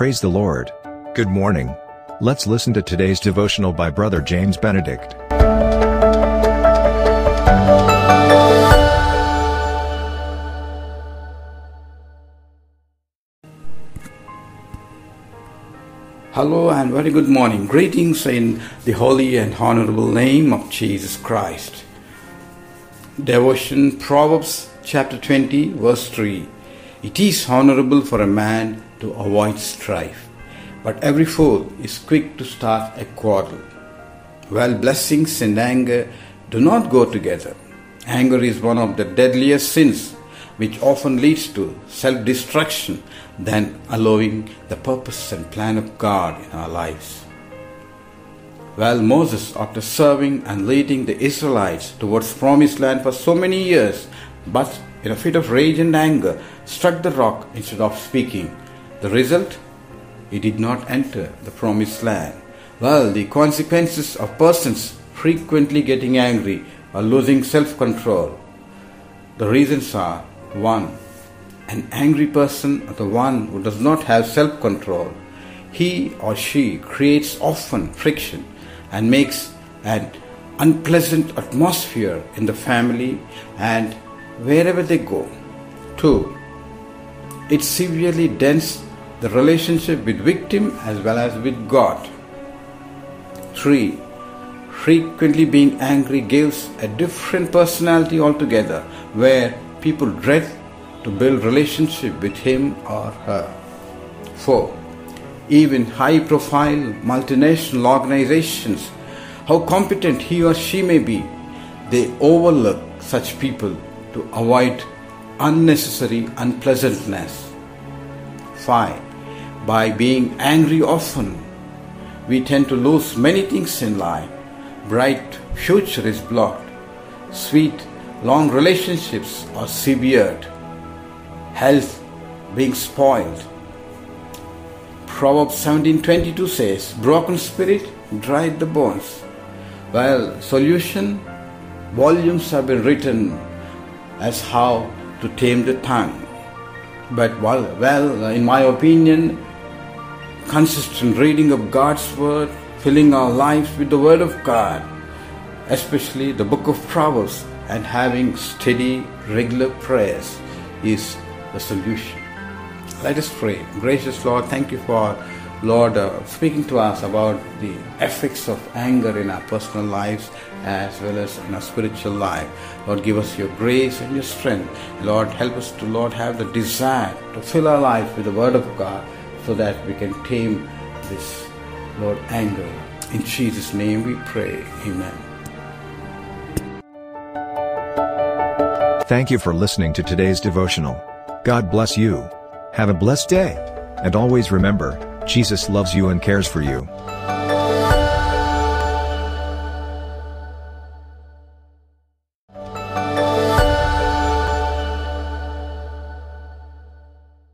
Praise the Lord. Good morning. Let's listen to today's devotional by Brother James Benedict. Hello and very good morning. Greetings in the holy and honorable name of Jesus Christ. Devotion Proverbs chapter 20, verse 3. It is honorable for a man to avoid strife, but every fool is quick to start a quarrel. While blessings and anger do not go together, anger is one of the deadliest sins which often leads to self destruction than allowing the purpose and plan of God in our lives. While Moses, after serving and leading the Israelites towards promised land for so many years, but in a fit of rage and anger, struck the rock instead of speaking. The result? He did not enter the promised land. Well, the consequences of persons frequently getting angry or losing self control. The reasons are 1. An angry person or the one who does not have self control. He or she creates often friction and makes an unpleasant atmosphere in the family and wherever they go. 2. It severely dents the relationship with victim as well as with God. 3. Frequently being angry gives a different personality altogether where people dread to build relationship with him or her. 4. Even high profile multinational organizations, how competent he or she may be, they overlook such people to avoid unnecessary unpleasantness. 5. By being angry often, we tend to lose many things in life. Bright future is blocked. Sweet, long relationships are severed health being spoiled. Proverbs 17:22 says, "Broken spirit dried the bones." Well, solution volumes have been written as how to tame the tongue. But well, well, in my opinion, consistent reading of God's word, filling our lives with the word of God, especially the book of Proverbs, and having steady, regular prayers is the solution. Let us pray. Gracious Lord, thank you for Lord uh, speaking to us about the effects of anger in our personal lives as well as in our spiritual life. Lord, give us your grace and your strength. Lord, help us to Lord have the desire to fill our life with the word of God so that we can tame this Lord anger. In Jesus' name we pray. Amen. Thank you for listening to today's devotional. God bless you. Have a blessed day. And always remember, Jesus loves you and cares for you.